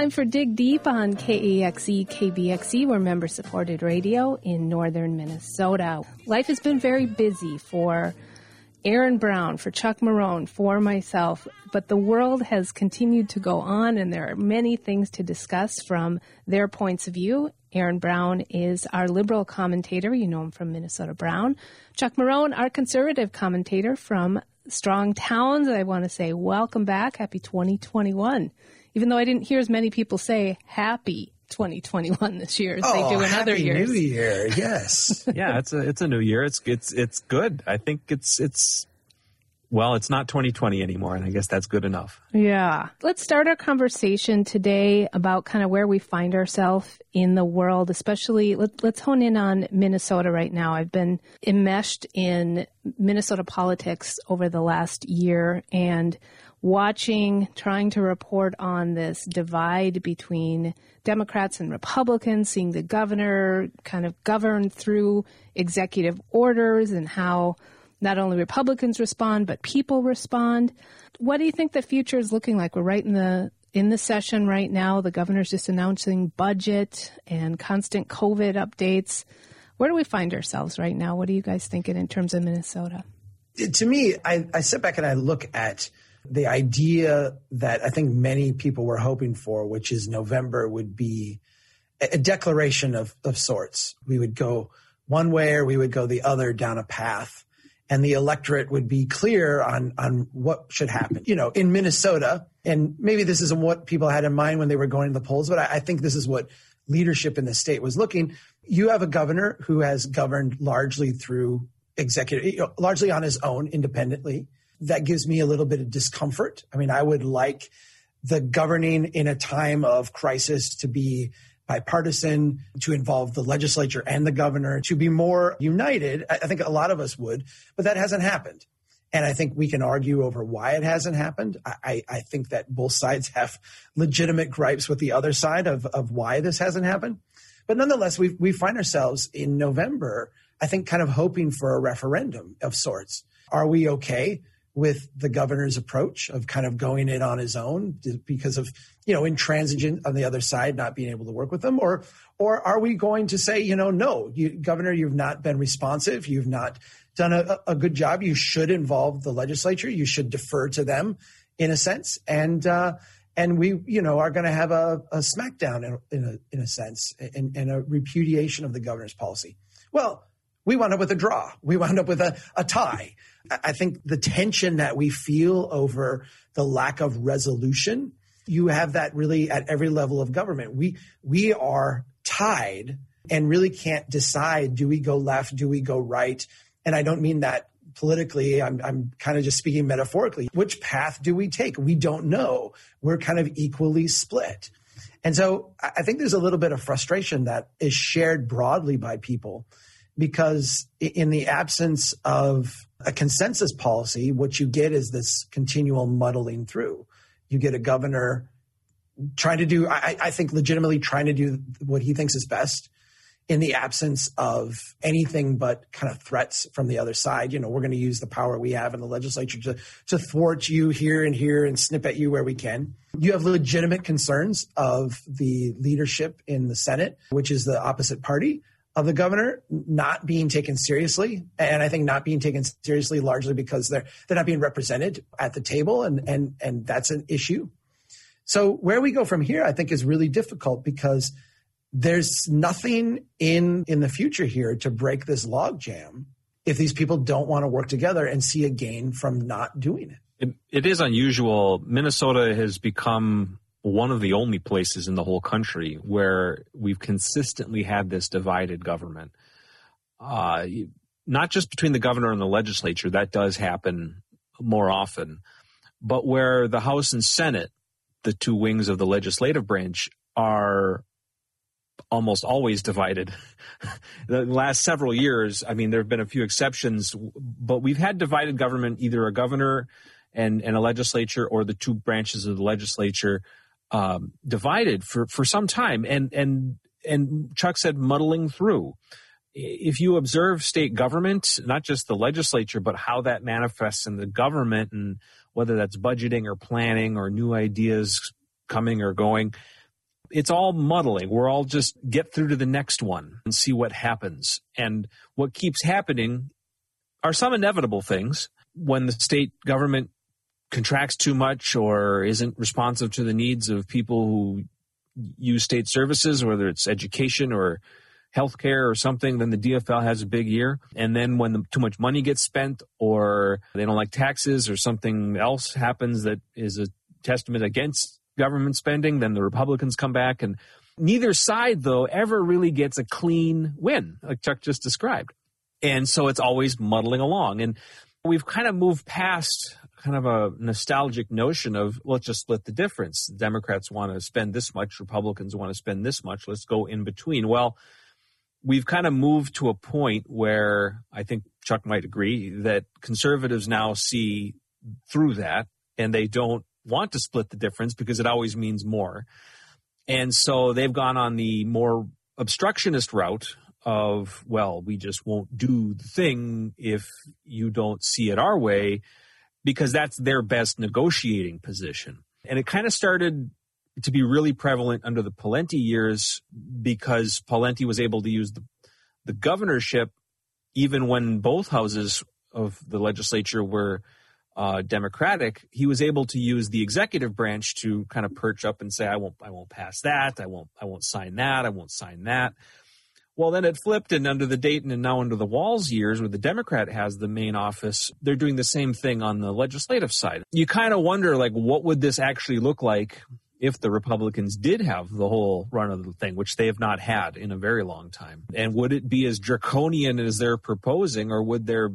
time for Dig Deep on KAXE KBXE. We're member supported radio in northern Minnesota. Life has been very busy for Aaron Brown, for Chuck Marohn, for myself, but the world has continued to go on and there are many things to discuss from their points of view. Aaron Brown is our liberal commentator. You know him from Minnesota Brown. Chuck Marohn, our conservative commentator from Strong Towns. I want to say welcome back. Happy 2021. Even though I didn't hear as many people say happy 2021 this year as oh, they do oh, in other years. New Year, yes. yeah, it's a it's a new year. It's it's it's good. I think it's it's well, it's not 2020 anymore, and I guess that's good enough. Yeah. Let's start our conversation today about kind of where we find ourselves in the world, especially let, let's hone in on Minnesota right now. I've been enmeshed in Minnesota politics over the last year and watching, trying to report on this divide between Democrats and Republicans, seeing the governor kind of govern through executive orders and how not only Republicans respond, but people respond. What do you think the future is looking like? We're right in the in the session right now. The governor's just announcing budget and constant COVID updates. Where do we find ourselves right now? What are you guys thinking in terms of Minnesota? To me, I, I sit back and I look at the idea that I think many people were hoping for, which is November would be a declaration of, of sorts. We would go one way or we would go the other down a path and the electorate would be clear on on what should happen. You know, in Minnesota, and maybe this isn't what people had in mind when they were going to the polls, but I, I think this is what leadership in the state was looking. You have a governor who has governed largely through executive, largely on his own, independently. That gives me a little bit of discomfort. I mean, I would like the governing in a time of crisis to be bipartisan, to involve the legislature and the governor, to be more united. I think a lot of us would, but that hasn't happened. And I think we can argue over why it hasn't happened. I, I think that both sides have legitimate gripes with the other side of, of why this hasn't happened. But nonetheless, we, we find ourselves in November, I think, kind of hoping for a referendum of sorts. Are we okay with the governor's approach of kind of going it on his own because of you know intransigent on the other side not being able to work with them or or are we going to say you know no you, governor you've not been responsive. You've not done a, a, good job. You should involve the legislature. You should defer to them in a sense. And uh, and we you know are going to have a, a smackdown in, in, a in a sense and, and a repudiation of the governor's policy. Well we wound up with a draw. We wound up with a, a tie. I think the tension that we feel over the lack of resolution, you have that really at every level of government. We we are tied and really can't decide do we go left, do we go right? And I don't mean that politically. I'm, I'm kind of just speaking metaphorically. Which path do we take? We don't know. We're kind of equally split. And so I think there's a little bit of frustration that is shared broadly by people because in the absence of a consensus policy, what you get is this continual muddling through. You get a governor trying to do, I, I, think, legitimately trying to do what he thinks is best in the absence of anything but kind of threats from the other side. You know, we're going to use the power we have in the legislature to, to thwart you here and here and snip at you where we can. You have legitimate concerns of the leadership in the Senate, which is the opposite party of the governor not being taken seriously, and I think not being taken seriously largely because they're they're not being represented at the table, and and and that's an issue. So where we go from here, I think, is really difficult because there's nothing in in the future here to break this logjam if these people don't want to work together and see a gain from not doing it. It, it is unusual. Minnesota has become one of the only places in the whole country where we've consistently had this divided government. Uh, not just between the governor and the legislature, that does happen more often, but where the House and Senate, the two wings of the legislative branch, are almost always divided. the last several years, I mean, there have been a few exceptions, but we've had divided government, either a governor and, and a legislature or the two branches of the legislature um, divided for, for some time, and and and Chuck said muddling through. If you observe state government, not just the legislature, but how that manifests in the government, and whether that's budgeting or planning or new ideas coming or going, It's all muddling. We're all just get through to the next one and see what happens. And what keeps happening are some inevitable things when the state government contracts too much or isn't responsive to the needs of people who use state services, whether it's education or healthcare or something, then the DFL has a big year. And then when the, too much money gets spent or they don't like taxes or something else happens that is a testament against government spending, then the Republicans come back and neither side though ever really gets a clean win, like Chuck just described. And so it's always muddling along. And we've kind of moved past kind of a nostalgic notion of let's just split the difference. Democrats want to spend this much, Republicans want to spend this much. Let's go in between. Well, we've kind of moved to a point where I think Chuck might agree that conservatives now see through that and they don't want to split the difference because it always means more. And so they've gone on the more obstructionist route of, well, we just won't do the thing if you don't see it our way because that's their best negotiating position. And it kind of started to be really prevalent under the Pawlenty years because Pawlenty was able to use the, the governorship even when both houses of the legislature were uh, Democratic. He was able to use the executive branch to kind of perch up and say, "I won't, I won't pass that. I won't, I won't sign that. I won't sign that." Well, then it flipped, and under the Dayton and now under the Walz years, where the Democrat has the main office, they're doing the same thing on the legislative side. You kind of wonder, like, what would this actually look like if the Republicans did have the whole run of the thing, which they have not had in a very long time? And would it be as draconian as they're proposing, or would there,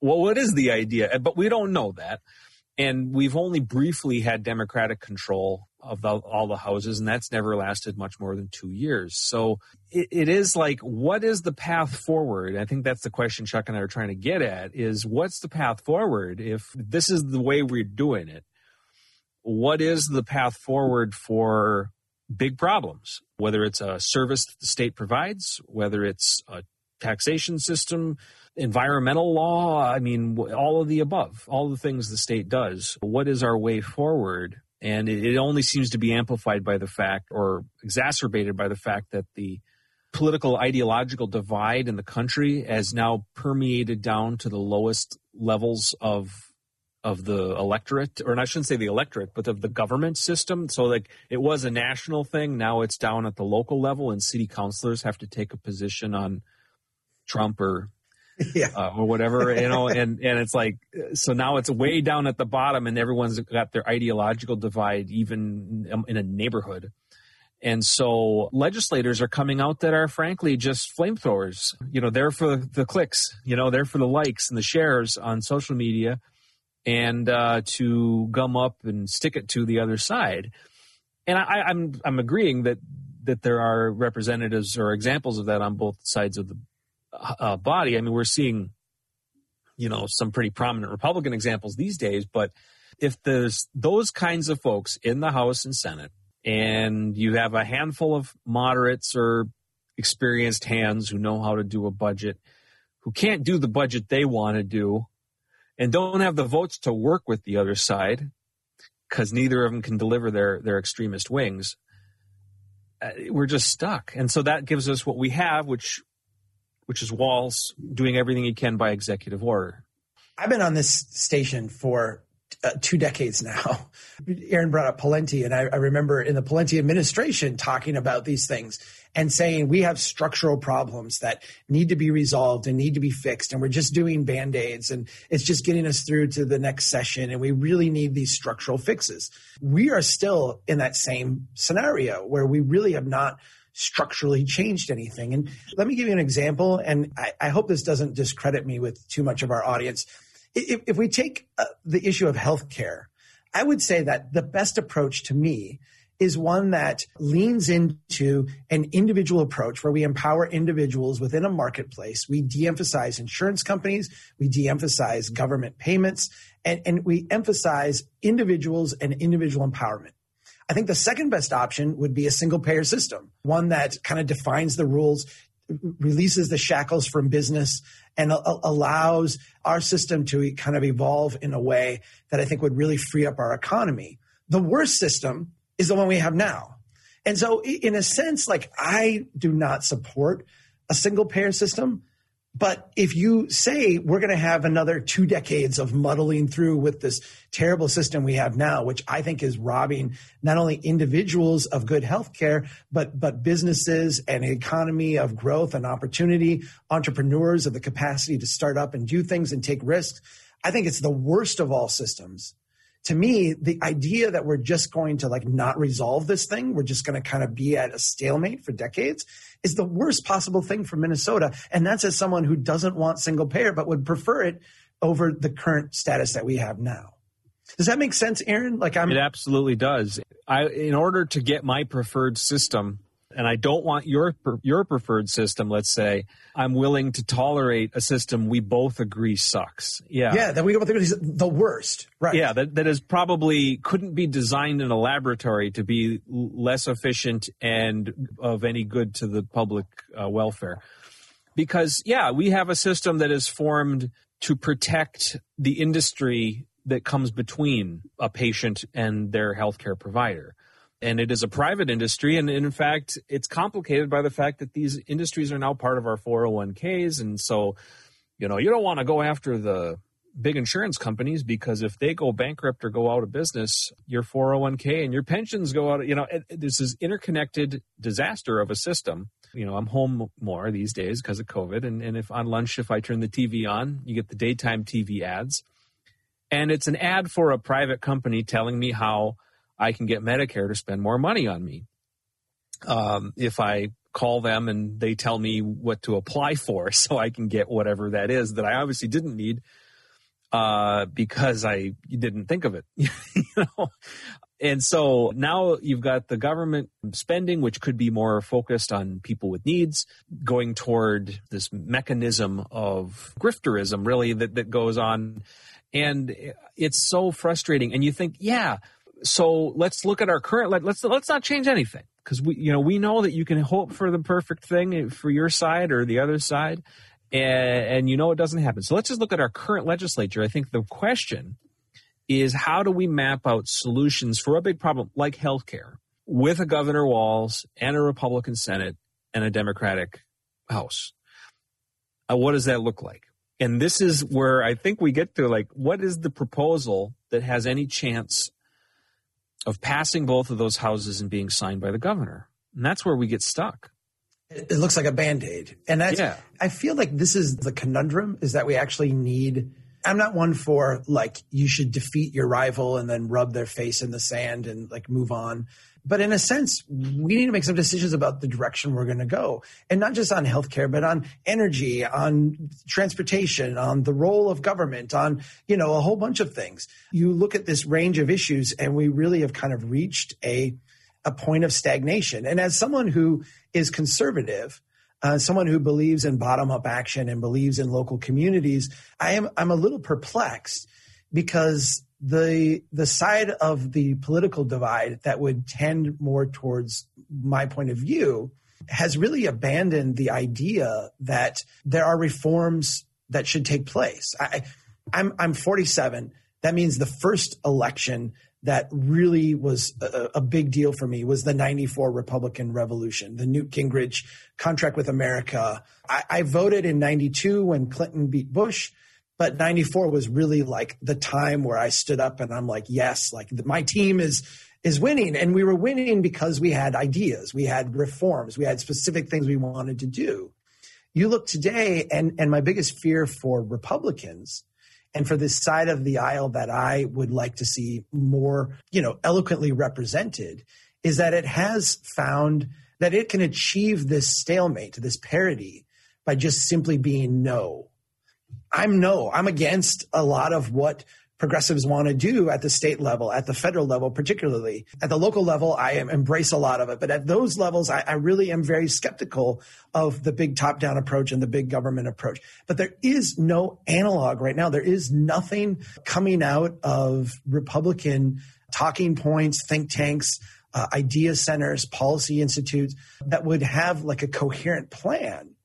well, what is the idea? Eh, but we don't know that. And we've only briefly had Democratic control of the, all the houses, and that's never lasted much more than two years. So it, it is like, what is the path forward? I think that's the question Chuck and I are trying to get at: is what's the path forward if this is the way we're doing it? What is the path forward for big problems? Whether it's a service that the state provides, whether it's a taxation system, environmental law, I mean, all of the above, all the things the state does. What is our way forward? And it, only seems to be amplified by the fact or exacerbated by the fact that the political ideological divide in the country has now permeated down to the lowest levels of of the electorate or I shouldn't say the electorate but of the government system. So like it was a national thing. Now it's down at the local level and city councilors have to take a position on Trump or yeah. Uh, or whatever, you know, and, and it's like, so now it's way down at the bottom and everyone's got their ideological divide even in a neighborhood. And so legislators are coming out that are frankly just flamethrowers. You know, they're for the clicks, you know, they're for the likes and the shares on social media and uh, to gum up and stick it to the other side. And I, I'm I'm agreeing that that there are representatives or examples of that on both sides of the uh, body. I mean, we're seeing, you know, some pretty prominent Republican examples these days, but if there's those kinds of folks in the House and Senate, and you have a handful of moderates or experienced hands who know how to do a budget, who can't do the budget they want to do, and don't have the votes to work with the other side, because neither of them can deliver their their extremist wings. Uh, we're just stuck, and so that gives us what we have, which which is Walz doing everything he can by executive order. I've been on this station for uh, two decades now. Aaron brought up Pawlenty, and I, I, remember in the Pawlenty administration talking about these things and saying we have structural problems that need to be resolved and need to be fixed, and we're just doing band aids, and it's just getting us through to the next session, and we really need these structural fixes. We are still in that same scenario where we really have not structurally changed anything. And let me give you an example, and I, I hope this doesn't discredit me with too much of our audience. If, if we take uh, the issue of healthcare, I would say that the best approach to me is one that leans into an individual approach where we empower individuals within a marketplace. We de emphasize insurance companies, we de emphasize government payments, and, and we emphasize individuals and individual empowerment. I think the second best option would be a single payer system, one that kind of defines the rules, releases the shackles from business, and a- allows our system to kind of evolve in a way that I think would really free up our economy. The worst system is the one we have now. And so, in a sense, like I do not support a single payer system. But if you say we're going to have another two decades of muddling through with this terrible system we have now, which I think is robbing not only individuals of good health care, but, but businesses and economy of growth and opportunity, entrepreneurs of the capacity to start up and do things and take risks. I think it's the worst of all systems to me, the idea that we're just going to like not resolve this thing, we're just going to kind of be at a stalemate for decades is the worst possible thing for Minnesota. And that's as someone who doesn't want single payer, but would prefer it over the current status that we have now. Does that make sense, Aaron? Like I'm It absolutely does. I in order to get my preferred system, and I don't want your your preferred system, let's say, I'm willing to tolerate a system we both agree sucks. Yeah. Yeah, that we both agree is the worst. Right. Yeah, that, that is probably couldn't be designed in a laboratory to be less efficient and of any good to the public uh, welfare. Because, yeah, we have a system that is formed to protect the industry that comes between a patient and their healthcare provider and it is a private industry. And in fact it's complicated by the fact that these industries are now part of our 401ks and so you know you don't want to go after the big insurance companies because if they go bankrupt or go out of business your 401k and your pensions go out you know this is interconnected disaster of a system. You know i'm home more these days because of covid. And, and if on lunch if i turn the tv on you get the daytime tv ads. And it's an ad for a private company telling me how I can get Medicare to spend more money on me. Um, if I call them and they tell me what to apply for so I can get whatever that is that I obviously didn't need uh, because I didn't think of it. you know? And so now you've got the government spending, which could be more focused on people with needs, going toward this mechanism of grifterism, really, that, that goes on. And it's so frustrating. And you think, yeah, so let's look at our current. Let, let's let's not change anything because we you know we know that you can hope for the perfect thing for your side or the other side, and, and you know it doesn't happen. So let's just look at our current legislature. I think the question is how do we map out solutions for a big problem like healthcare with a Governor Walz and a Republican Senate and a Democratic House? Uh, what does that look like? And this is where I think we get to like, what is the proposal that has any chance of passing both of those houses and being signed by the governor. And that's where we get stuck. It looks like a band aid. And that's, yeah. I feel like this is the conundrum is that we actually need. I'm not one for like, you should defeat your rival and then rub their face in the sand and like move on but in a sense, we need to make some decisions about the direction we're going to go. And not just on healthcare, but on energy, on transportation, on the role of government, on, you know, a whole bunch of things. You look at this range of issues and we really have kind of reached a, a point of stagnation. And as someone who is conservative, uh, someone who believes in bottom up action and believes in local communities, I am, I'm a little perplexed because the the side of the political divide that would tend more towards my point of view has really abandoned the idea that there are reforms that should take place. I, I'm I'm 47. That means the first election that really was a, a, big deal for me was the 94 Republican Revolution, the Newt Gingrich contract with America. I, I voted in 92 when Clinton beat Bush. But 94 was really like the time where I stood up and I'm like, yes, like my team is is winning and we were winning because we had ideas, we had reforms, we had specific things we wanted to do. You look today and and my biggest fear for Republicans and for this side of the aisle that I would like to see more, you know, eloquently represented is that it has found that it can achieve this stalemate, this parity by just simply being no I'm no, I'm against a lot of what progressives want to do at the state level, at the federal level, particularly. At the local level, I embrace a lot of it. But at those levels, I, I really am very skeptical of the big top down approach and the big government approach. But there is no analog right now. There is nothing coming out of Republican talking points, think tanks, uh, idea centers, policy institutes that would have like a coherent plan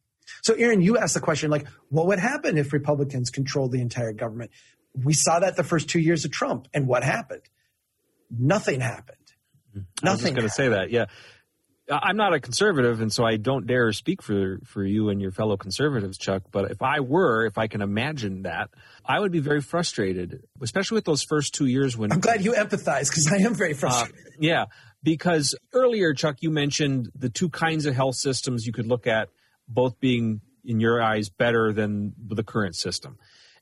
so, Aaron, you asked the question like, what would happen if Republicans controlled the entire government? We saw that the first two years of Trump, and what happened? Nothing happened. Nothing. I was just going to say that. Yeah. I'm not a conservative, and so I don't dare speak for for you and your fellow conservatives, Chuck. But if I were, if I can imagine that, I would be very frustrated, especially with those first two years when. I'm glad you empathize because I am very uh, frustrated. Uh, yeah, because earlier, Chuck, you mentioned the two kinds of health systems you could look at, both being in your eyes better than the current system,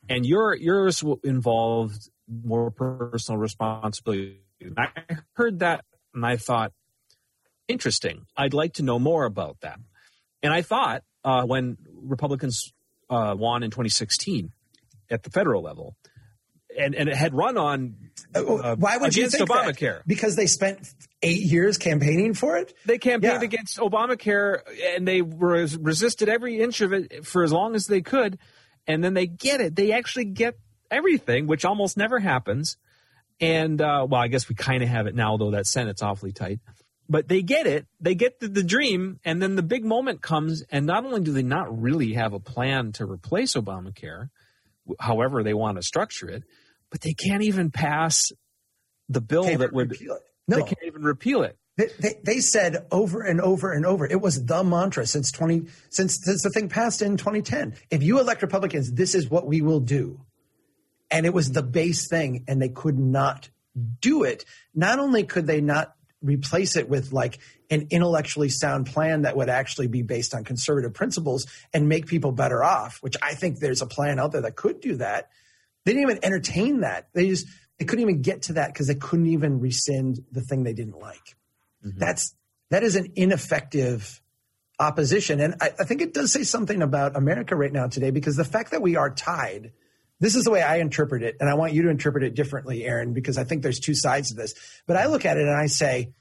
and your yours involved more personal responsibility. I heard that and I thought interesting. I'd like to know more about that. And I thought uh, when Republicans uh, won in 2016 at the federal level, and, and it had run on uh, uh why would you think Obamacare that? because they spent eight years campaigning for it. They campaigned yeah. against Obamacare and they res- resisted every inch of it for as long as they could, and then they get it. They actually get everything, which almost never happens. And uh, well, I guess we kind of have it now, though that Senate's awfully tight but they get it. They get the, the, dream, and then the big moment comes, and not only do they not really have a plan to replace Obamacare, however they want to structure it, but they can't even pass the bill can't that would. No. They can't even repeal it. They, they, they, said over and over and over. It was the mantra since twenty since, since the thing passed in 2010. If you elect Republicans, this is what we will do, and it was the base thing, and they could not do it. Not only could they not replace it with like an intellectually sound plan that would actually be based on conservative principles and make people better off, which I think there's a plan out there that could do that. They didn't even entertain that. They just they couldn't even get to that because they couldn't even rescind the thing they didn't like. Mm-hmm. That's that is an ineffective opposition. And I, I think it does say something about America right now today because the fact that we are tied – this is the way I interpret it, and I want you to interpret it differently, Aaron, because I think there's two sides to this. But I look at it and I say,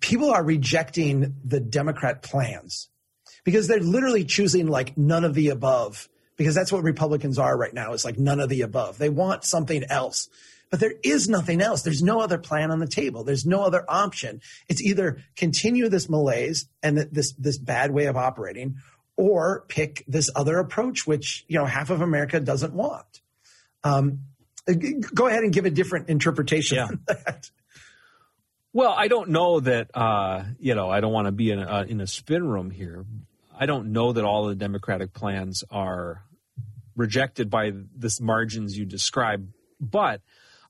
people are rejecting the Democrat plans because they're literally choosing like none of the above because that's what Republicans are right now. Is like none of the above. They want something else. But there is nothing else. There's no other plan on the table. There's no other option. It's either continue this malaise and this this bad way of operating, or pick this other approach, which you know half of America doesn't want. Um, go ahead and give a different interpretation. Yeah. Well, I don't know that. Uh, you know, I don't want to be in a, in a spin room here. I don't know that all the Democratic plans are rejected by this margins you describe, but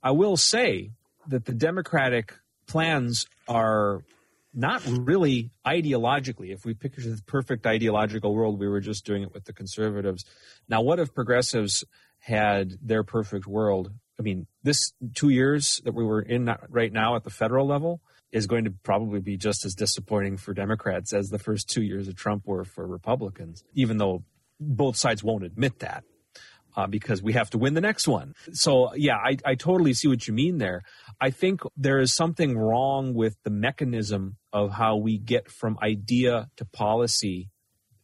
I will say that the Democratic plans are not really ideologically. If we picture the perfect ideological world, we were just doing it with the conservatives. Now, what if progressives had their perfect world? I mean, this two years that we were in right now at the federal level is going to probably be just as disappointing for Democrats as the first two years of Trump were for Republicans, even though both sides won't admit that. Uh, because we have to win the next one. So, yeah, I, I totally see what you mean there. I think there is something wrong with the mechanism of how we get from idea to policy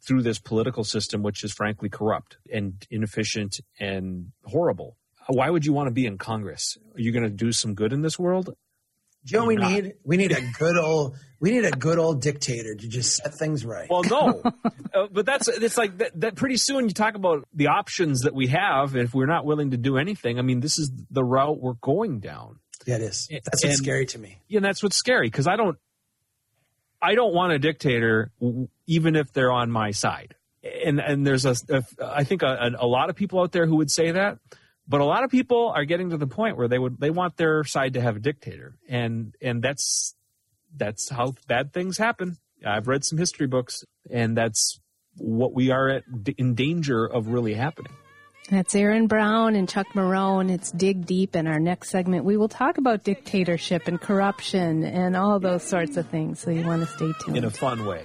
through this political system, which is frankly corrupt and inefficient and horrible. Why would you want to be in Congress? Are you going to do some good in this world? Joe, we not. need we need a good old we need a good old dictator to just set things right. Well, no, uh, but that's it's like that, that, Pretty soon you talk about the options that we have, if we're not willing to do anything. I mean, this is the route we're going down. Yeah, it is. That's what's scary to me. Yeah, that's what's scary because I don't, I don't want a dictator, even if they're on my side. And and there's a, a I think a, a lot of people out there who would say that, but a lot of people are getting to the point where they would they want their side to have a dictator, and and that's that's how bad things happen. I've read some history books, and that's what we are at, in danger of really happening. That's Aaron Brown and Chuck Marohn. It's Dig Deep. In our next segment, we will talk about dictatorship and corruption and all those sorts of things. So you want to stay tuned. In a fun way.